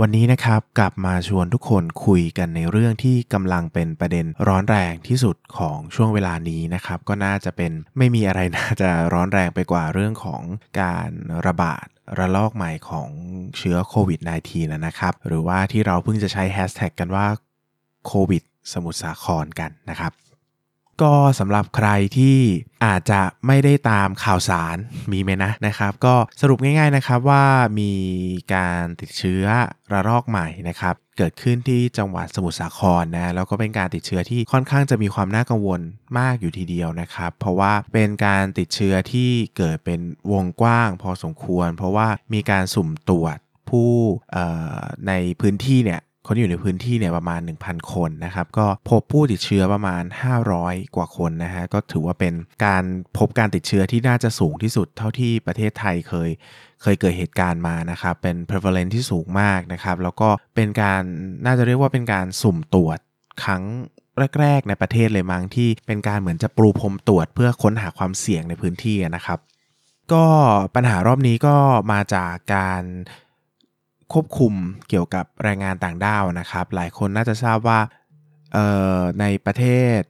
วันนี้นะครับกลับมาชวนทุกคนคุยกันในเรื่องที่กำลังเป็นประเด็นร้อนแรงที่สุดของช่วงเวลานี้นะครับ ก็น่าจะเป็นไม่มีอะไรน่าจะร้อนแรงไปกว่าเรื่องของการระบาดระลอกใหม่ของเชื้อโควิด -19 นะครับ หรือว่าที่เราเพิ่งจะใช้แฮชแท็กกันว่าโควิดสมุทรสาครกันนะครับ ก็สำหรับใครที่อาจจะไม่ได้ตามข่าวสารมีไหมนะนะครับ ก็สรุปง่ายๆนะครับว่ามีการติดเชื้อระลอกใหม่นะครับเกิดขึ้นที่จังหวัดสมุทรสาครนะแล้วก็เป็นการติดเชื้อที่ค่อนข้างจะมีความน่ากังวลมากอยู่ทีเดียวนะครับ เพราะว่าเป็นการติดเชื้อที่เกิดเป็นวงกว้างพอสมควร เพราะว่ามีการสุ่มตรวจผู้ในพื้นที่เนี่ย คนที่อยู่ในพื้นที่เนี่ยประมาณ 1,000 คนนะครับ ก็พบผู้ติดเชื้อประมาณ 500 กว่าคนนะฮะ ก็ถือว่าเป็นการพบการติดเชื้อที่น่าจะสูงที่สุดเท่าที่ประเทศไทยเคยเคยเกิดเหตุการณ์มานะครับ เป็น prevalence ที่สูงมากนะครับ แล้วก็เป็นการน่าจะเรียกว่าเป็นการสุ่มตรวจครั้งแรก ๆ ในประเทศเลยมั้งที่เป็นการเหมือนจะปรูพรมตรวจเพื่อค้นหาความเสี่ยงในพื้นที่นะครับก็ปัญหารอบนี้ก็มาจากการ ควบคุมเกี่ยวกับแรงงานต่างด้าวนะครับ หลายคนน่าจะทราบว่าในประเทศ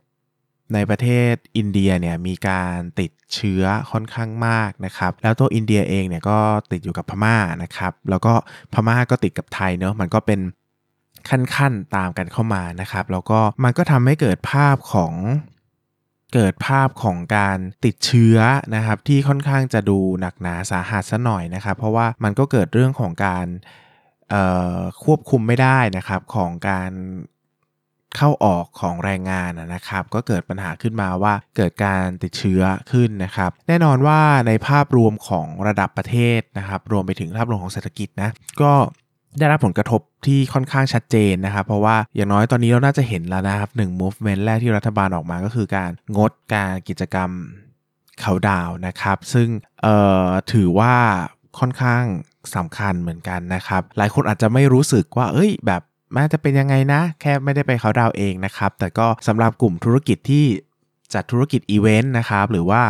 ในประเทศอินเดียเนี่ยมีการติดเชื้อค่อนข้างมากนะครับ แล้วตัวอินเดียเองเนี่ยก็ติดอยู่กับพม่านะครับ แล้วก็พม่าก็ติดกับไทยเนอะมันก็เป็นขั้นๆตามกันเข้ามานะครับ แล้วก็มันก็ทำให้เกิดภาพของเกิดภาพของการติดเชื้อนะครับ ที่ค่อนข้างจะดูหนักหนาสาหัสซะหน่อยนะครับ เพราะว่ามันก็เกิดเรื่องของการ ควบคุมไม่ได้นะครับของการเข้าออกของแรงงานนะครับ ก็เกิดปัญหาขึ้นมาว่าเกิดการติดเชื้อขึ้นนะครับ แน่นอนว่าในภาพรวมของระดับประเทศนะครับ รวมไปถึงภาพรวมของเศรษฐกิจนะก็ได้รับผลกระทบที่ค่อนข้างชัดเจนนะครับ เพราะว่าอย่างน้อยตอนนี้เราน่าจะเห็นแล้วนะครับหนึ่ง movement แรกที่รัฐบาลออกมาก็คือการงดการกิจกรรมเขาดาวนะครับ ซึ่งถือว่าค่อนข้าง สำคัญเหมือนกันนะครับ หลายคนอาจจะไม่รู้สึกว่า เอ้ย แบบมันจะเป็นยังไงนะ แค่ไม่ได้ไปเขาดาวเองนะครับ แต่ก็สำหรับกลุ่มธุรกิจที่จัดธุรกิจอีเวนต์นะครับ หรือว่า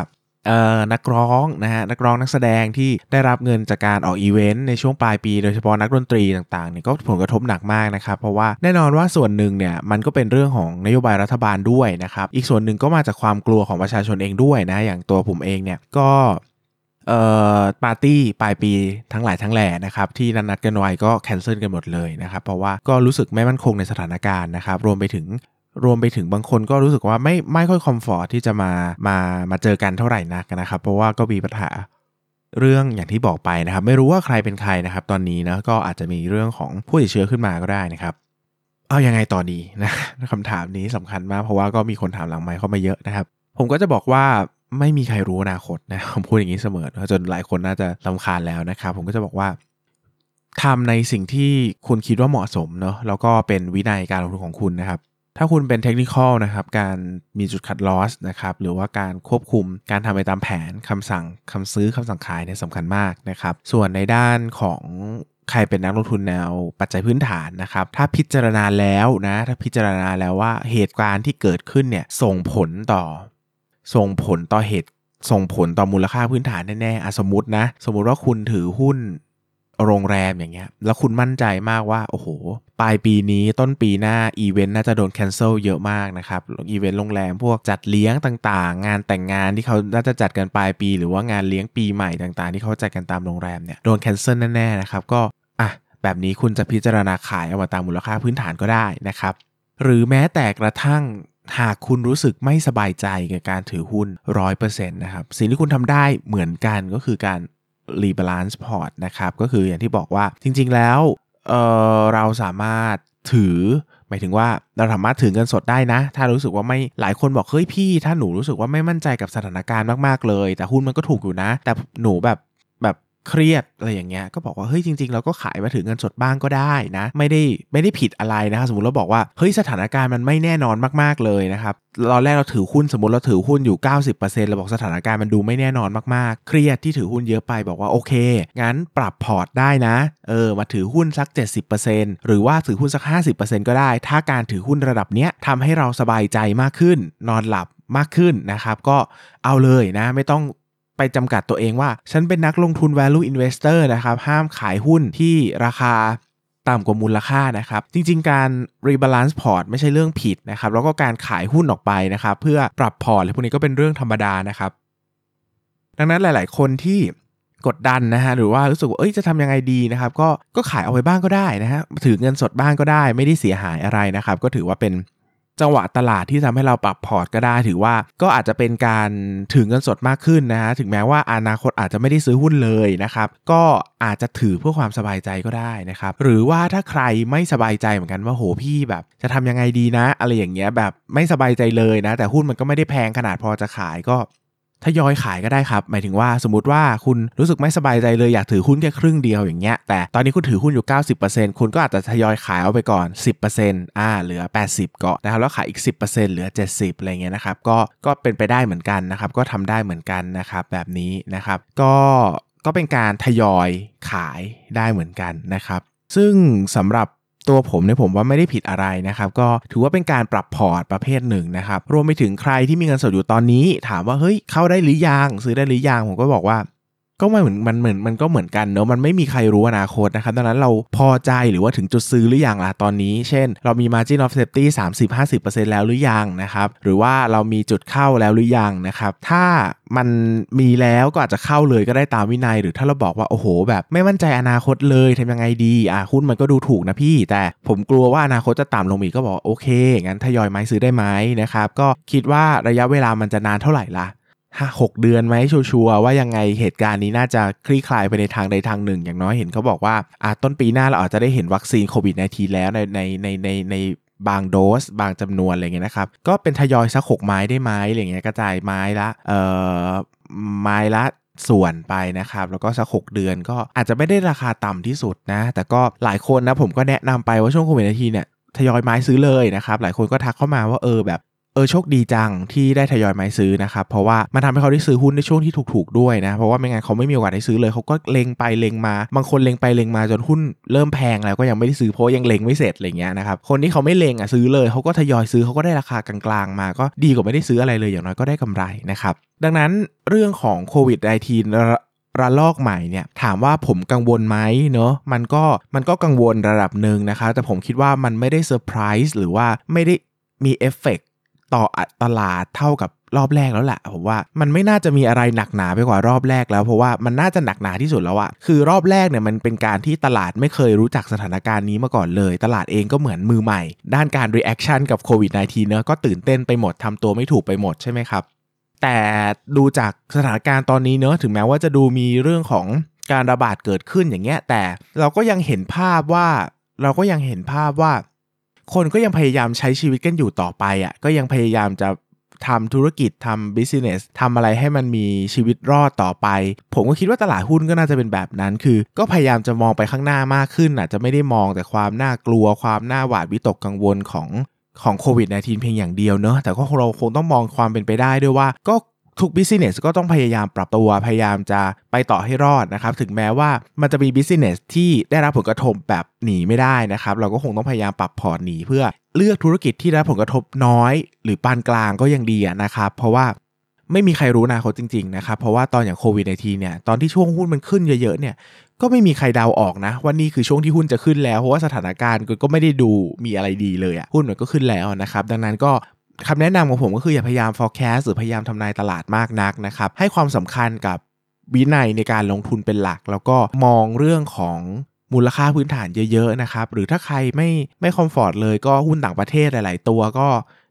นักร้องนะฮะนักร้องนักแสดงที่ได้รับเงินจากการออกอีเวนต์ในช่วงปลายปี โดยเฉพาะนักดนตรีต่างๆเนี่ยก็ผลกระทบหนักมากนะครับ เพราะว่าแน่นอนว่าส่วนหนึ่งเนี่ยมันก็เป็นเรื่องของนโยบายรัฐบาลด้วยนะครับ อีกส่วนหนึ่งก็มาจากความกลัวของประชาชนเองด้วยนะอย่างตัวผมเองเนี่ยก็ เอ่อปาร์ตี้ปลายปีทั้งหลายทั้งแหล่นะครับที่นัดกันไว้ก็ cancel กันหมดเลยนะครับเพราะว่าก็รู้สึกไม่มั่นคงในสถานการณ์นะครับรวมไปถึงรวมไปถึงบางคนก็รู้สึกว่าไม่ไม่ค่อยคอมฟอร์ทที่จะมามามาเจอกันเท่าไหร่นักนะครับ เพราะว่าก็มีปัญหาเรื่องอย่างที่บอกไปนะครับ ไม่รู้ว่าใครเป็นใครนะครับ ตอนนี้นะก็อาจจะมีเรื่องของผู้ติดเชื้อขึ้นมาก็ได้นะครับ เอายังไงต่อดีนะคำถามนี้สำคัญมากเพราะว่าก็มีคนถามหลังไมค์เข้ามาเยอะนะครับ ผมก็จะบอกว่า ไม่มีใครรู้อนาคตนะผมพูดอย่างนี้เสมอจนหลายคนน่าจะลำคาญแล้วนะครับผมก็จะบอกว่าทำในสิ่งที่คุณคิดว่าเหมาะสมเนาะแล้วก็เป็นวินัยการลงทุนของคุณนะครับ ถ้าคุณเป็นเทคนิคอลนะครับ การมีจุดคัดลอสนะครับหรือว่าการควบคุมการทำไปตามแผนคำสั่งคำซื้อคำสั่งขายเนี่ยสำคัญมากนะครับ ส่วนในด้านของใครเป็นนักลงทุนแนวปัจจัยพื้นฐานนะครับ ถ้าพิจารณาแล้วนะ ถ้าพิจารณาแล้วว่าเหตุการณ์ที่เกิดขึ้นเนี่ยส่งผลต่อ ส่งผลต่อเหตุส่งผลต่อมูลค่าพื้นฐานแน่ๆอสมมตินะ สมมุติว่าคุณถือหุ้นโรงแรมอย่างเงี้ย แล้วคุณมั่นใจมากว่า โอ้โห ปลายปีนี้ต้นปีหน้า อีเวนต์น่าจะโดน cancel เยอะมากนะครับ อีเวนต์โรงแรมพวกจัดเลี้ยงต่างๆ งานแต่งงานที่เขาน่าจะจัดกันปลายปี หรือว่างานเลี้ยงปีใหม่ต่างๆ ที่เขาจัดกันตามโรงแรมเนี่ย โดน cancel แน่ๆนะครับ ก็ อะ แบบนี้คุณจะพิจารณาขายเอามาตามมูลค่าพื้นฐานก็ได้นะครับ หรือแม้แต่กระทั่ง หากคุณรู้สึกไม่สบายใจกับการถือหุ้น 100%นะครับ สิ่งที่คุณทำได้เหมือนกันก็คือการ rebalance port นะครับ ก็คืออย่างที่บอกว่าจริงๆแล้วเเราสามารถถือหมายถึงว่าเราสามารถถือเงินสดได้นะ ถ้ารู้สึกว่าไม่หลายคนบอกเฮ้ยพี่ ถ้าหนูรู้สึกว่าไม่มั่นใจกับสถานการณ์มากๆเลย แต่หุ้นมันก็ถูกอยู่นะ แต่หนูแบบ เครียดอะไรอย่างเงี้ยก็บอกว่าเฮ้ยจริงๆเราก็ขายมาถือเงินสดบ้างก็ได้นะไม่ได้ไม่ได้ผิดอะไรนะครับสมมติเราบอกว่าเฮ้ยสถานการณ์มันไม่แน่นอนมากๆเลยนะครับตอนแรกเราถือหุ้นสมมติเราถือหุ้นอยู่ 90%เราบอกสถานการณ์มันดูไม่แน่นอนมากๆ เครียดที่ถือหุ้นเยอะไปบอกว่าโอเค งั้นปรับพอร์ตได้นะเออมาถือหุ้นสัก 70%หรือว่าถือหุ้นสัก 50%ก็ได้ ถ้าการถือหุ้นระดับเนี้ยทำให้เราสบายใจมากขึ้น นอนหลับมากขึ้นนะครับก็เอาเลยนะไม่ต้อง ไปจำกัดตัวเองว่า ฉันเป็นนักลงทุน value investor นะครับ ห้ามขายหุ้นที่ราคาต่ำกว่ามูลค่านะครับ จริงๆ การ rebalance port ไม่ใช่เรื่องผิดนะครับ แล้วก็การขายหุ้นออกไปนะครับ เพื่อปรับพอร์ตอะไรพวกนี้ก็เป็นเรื่องธรรมดานะครับ ดังนั้นหลาย ๆ คนที่กดดันนะฮะหรือว่ารู้สึกว่าเอ้ยจะทำยังไงดีนะครับก็ก็ขายเอาไว้บ้างก็ได้นะฮะถือเงินสดบ้างก็ได้ ไม่ได้เสียหายอะไรนะครับ ก็ถือว่าเป็น จังหวะตลาดที่ทำให้เราปรับพอร์ตก็ได้ถือว่าก็อาจจะเป็นการถือเงินสดมากขึ้นนะฮะถึงแม้ว่าอนาคตอาจจะไม่ได้ซื้อหุ้นเลยนะครับก็อาจจะถือเพื่อความสบายใจก็ได้นะครับหรือว่าถ้าใครไม่สบายใจเหมือนกันว่าโหพี่แบบ จะทำยังไงดีนะ อะไรอย่างเงี้ยแบบไม่สบายใจเลยนะ แต่หุ้นมันก็ไม่ได้แพงขนาดพอจะขายก็ ทยอยขายก็ได้ครับ หมายถึงว่าสมมติว่าคุณรู้สึกไม่สบายใจเลยอยากถือหุ้นแค่ครึ่งเดียวอย่างเงี้ยแต่ตอนนี้คุณถือหุ้นอยู่ 90%คุณก็อาจจะทยอยขายเอาไปก่อน 10%อ่าเหลือ 80 ก่อนนะครับแล้วขายอีก 10%เหลือ 70อะไรเงี้ยนะครับก็ก็เป็นไปได้เหมือนกันนะครับก็ทำได้เหมือนกันนะครับแบบนี้นะครับ ก็ก็เป็นการทยอยขายได้เหมือนกันนะครับ ซึ่งสำหรับ ตัวผมเนี่ยผมว่าไม่ได้ผิดอะไรนะครับ ก็ถือว่าเป็นการปรับพอร์ตประเภทหนึ่งนะครับ รวมไปถึงใครที่มีเงินสดอยู่ตอนนี้ ถามว่าเฮ้ยเข้าได้หรือยังซื้อได้หรือยังผมก็บอกว่า ก็ไม่เหมือนมันเหมือนมันก็เหมือนกันเนอะมันไม่มีใครรู้อนาคตนะครับดังนั้นเราพอใจหรือว่าถึงจุดซื้อหรือยังล่ะตอนนี้ เช่น เรามี margin of safety 30-50%แล้วหรือยังนะครับหรือว่าเรามีจุดเข้าแล้วหรือยังนะครับถ้ามันมีแล้วก็อาจจะเข้าเลยก็ได้ตามวินัย หรือถ้าเราบอกว่าโอ้โห แบบไม่มั่นใจอนาคตเลยทำยังไงดีอะหุ้นมันก็ดูถูกนะพี่ แต่ผมกลัวว่าอนาคตจะต่ำลงอีกก็บอกโอเคงั้นทยอยไม้ซื้อได้ไหมนะครับก็คิดว่าระยะเวลามันจะนานเท่าไหร่ล่ะ ห้าหกเดือนไหมชัวร์ว่ายังไงเหตุการณ์นี้น่าจะคลี่คลายไปในทางใดทางหนึ่ง อย่างน้อยเห็นเขาบอกว่าอ่ต้นปีหน้าเราอาจจะได้เห็นวัคซีนโควิด -19 แล้วในในในในในบางโดส บางจำนวนอะไรเงี้ยนะครับ ก็เป็นทยอยสักหกไม้ได้ไหมอะไรเงี้ยกระจายไม้ละเอ่อไม้ละส่วนไปนะครับ แล้วก็สักหกเดือนก็อาจจะไม่ได้ราคาต่ำที่สุดนะ แต่ก็หลายคนนะผมก็แนะนำไปว่าช่วงโควิดทีเนี่ยทยอยไม้ซื้อเลยนะครับ หลายคนก็ทักเข้ามาว่าเออแบบ เออโชคดีจังที่ได้ทยอยไม้ซื้อนะครับ เพราะว่ามันทำให้เขาได้ซื้อหุ้นในช่วงที่ถูกๆด้วยนะ เพราะว่าไม่งั้นเขาไม่มีโอกาสได้ซื้อเลยเขาก็เล็งไปเล็งมา บางคนเล็งไปเล็งมาจนหุ้นเริ่มแพงแล้วก็ยังไม่ได้ซื้อเพราะยังเล็งไม่เสร็จอะไรเงี้ยนะครับคนที่เขาไม่เล็งอะซื้อเลยเขาก็ทยอยซื้อเขาก็ได้ราคากลางๆมา ก็ดีกว่าไม่ได้ซื้ออะไรเลยอย่างน้อยก็ได้กำไรนะครับดังนั้นเรื่องของโควิด -19 ระลอกใหม่เนี่ยถามว่าผมกังวลไหมเนอะมันก็มันก็กังวลระดับหนึ่งนะคะแต่ผมคิดว่ามันไม่ได้เซอร์ไพรส์หรือว่าไม่ได้มีเอฟเฟก ต่อตลาดเท่ากับรอบแรกแล้วแหละผมว่ามันไม่น่าจะมีอะไรหนักหนาไปกว่ารอบแรกแล้วเพราะว่ามันน่าจะหนักหนาที่สุดแล้วอะคือรอบแรกเนี่ยมันเป็นการที่ตลาดไม่เคยรู้จักสถานการณ์นี้มาก่อนเลย ตลาดเองก็เหมือนมือใหม่ ด้านการ reaction กับโควิด -19 เนอะก็ตื่นเต้นไปหมดทำตัวไม่ถูกไปหมดใช่ไหมครับ แต่ดูจากสถานการณ์ตอนนี้เนอะถึงแม้ว่าจะดูมีเรื่องของการระบาดเกิดขึ้นอย่างเงี้ยแต่เราก็ยังเห็นภาพว่าเราก็ยังเห็นภาพว่า คนก็ยังพยายามใช้ชีวิตกันอยู่ต่อไปอะ่ะก็ยังพยายามจะทำธุรกิจทำบิสเนสทำอะไรให้มันมีชีวิตรอดต่อไป ผมก็คิดว่าตลาดหุ้นก็น่าจะเป็นแบบนั้น คือ ก็พยายามจะมองไปข้างหน้ามากขึ้นอาจจะไม่ได้มองแต่ความน่ากลัวความน่าหวาดวิตกกังวลของของโควิด -19 เพียงอย่างเดียวเนอะแต่ก็เราคงต้องมองความเป็นไปได้ด้วยว่า ก็ ทุกบิสเนสก็ต้องพยายามปรับตัวพยายามจะไปต่อให้รอดนะครับ ถึงแม้ว่ามันจะมี business ที่ได้รับผลกระทบแบบหนีไม่ได้นะครับ เราก็คงต้องพยายามปรับพอร์ตหนีเพื่อเลือกธุรกิจที่ได้รับผลกระทบน้อย หรือปานกลางก็ยังดีนะครับ เพราะว่าไม่มีใครรู้อนาคตจริงๆนะครับ เพราะว่าตอนอย่างโควิดในทีเนี่ยตอนที่ช่วงหุ้นมันขึ้นเยอะๆเนี่ยก็ไม่มีใครเดาออกนะว่านี่คือช่วงที่หุ้นจะขึ้นแล้ว เพราะว่าสถานการณ์ก็ไม่ได้ดูมีอะไรดีเลยอะหุ้นมันก็ขึ้นแล้วนะครับ ดังนั้นก็ คำแนะนำของผมก็คืออย่าพยายาม forecast หรือพยายามทำนายตลาดมากนักนะครับ ให้ความสำคัญกับวินัยในการลงทุนเป็นหลัก แล้วก็มองเรื่องของมูลค่าพื้นฐานเยอะๆนะครับ หรือถ้าใครไม่ไม่ comfort เลยก็หุ้นต่างประเทศหลาย ๆ ตัวก็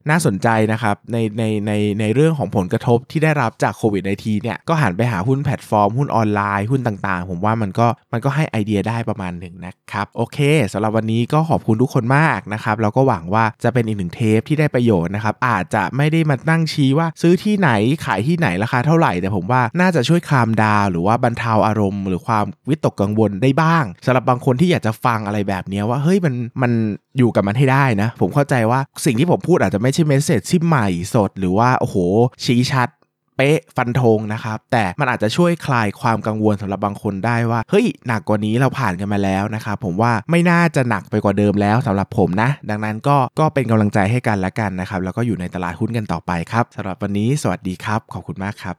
น่าสนใจนะครับในในในในเรื่องของผลกระทบที่ได้รับจากโควิด -19 เนี่ยก็หันไปหาหุ้นแพลตฟอร์ม หุ้นออนไลน์หุ้นต่างๆ ผมว่ามันก็มันก็ให้ไอเดียได้ประมาณหนึ่งนะครับ โอเคสำหรับวันนี้ก็ขอบคุณทุกคนมากนะครับแล้วก็หวังว่าจะเป็นอีกหนึ่งเทปที่ได้ประโยชน์นะครับ อาจจะไม่ได้มานั่งชี้ว่าซื้อที่ไหนขายที่ไหนราคาเท่าไหร่ แต่ผมว่าน่าจะช่วยคลามดาว หรือว่าบรรเทาอารมณ์ หรือความวิตกกังวลได้บ้างสำหรับบางคนที่อยากจะฟังอะไรแบบนี้ว่าเฮ้ยมันมันอยู่กับมันให้ได้นะ ผมเข้าใจว่าสิ่งที่ผมพูดอาจจะไม่ใช่เมสเซจที่ใหม่สดหรือว่าโอ้โห ชี้ชัดเป๊ะฟันธงนะครับ แต่มันอาจจะช่วยคลายความกังวลสำหรับบางคนได้ว่า เฮ้ย หนักกว่านี้เราผ่านกันมาแล้วนะครับผมว่าไม่น่าจะหนักไปกว่าเดิมแล้วสำหรับผมนะ ดังนั้นก็ก็เป็นกำลังใจให้กันละกันนะครับ แล้วก็อยู่ในตลาดหุ้นกันต่อไปครับสำหรับวันนี้สวัสดีครับ ขอบคุณมากครับ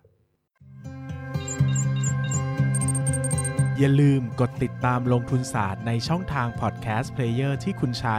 อย่าลืมกดติดตามลงทุนศาสตร์ในช่องทางพอดแคสต์เพลเยอร์ที่คุณใช้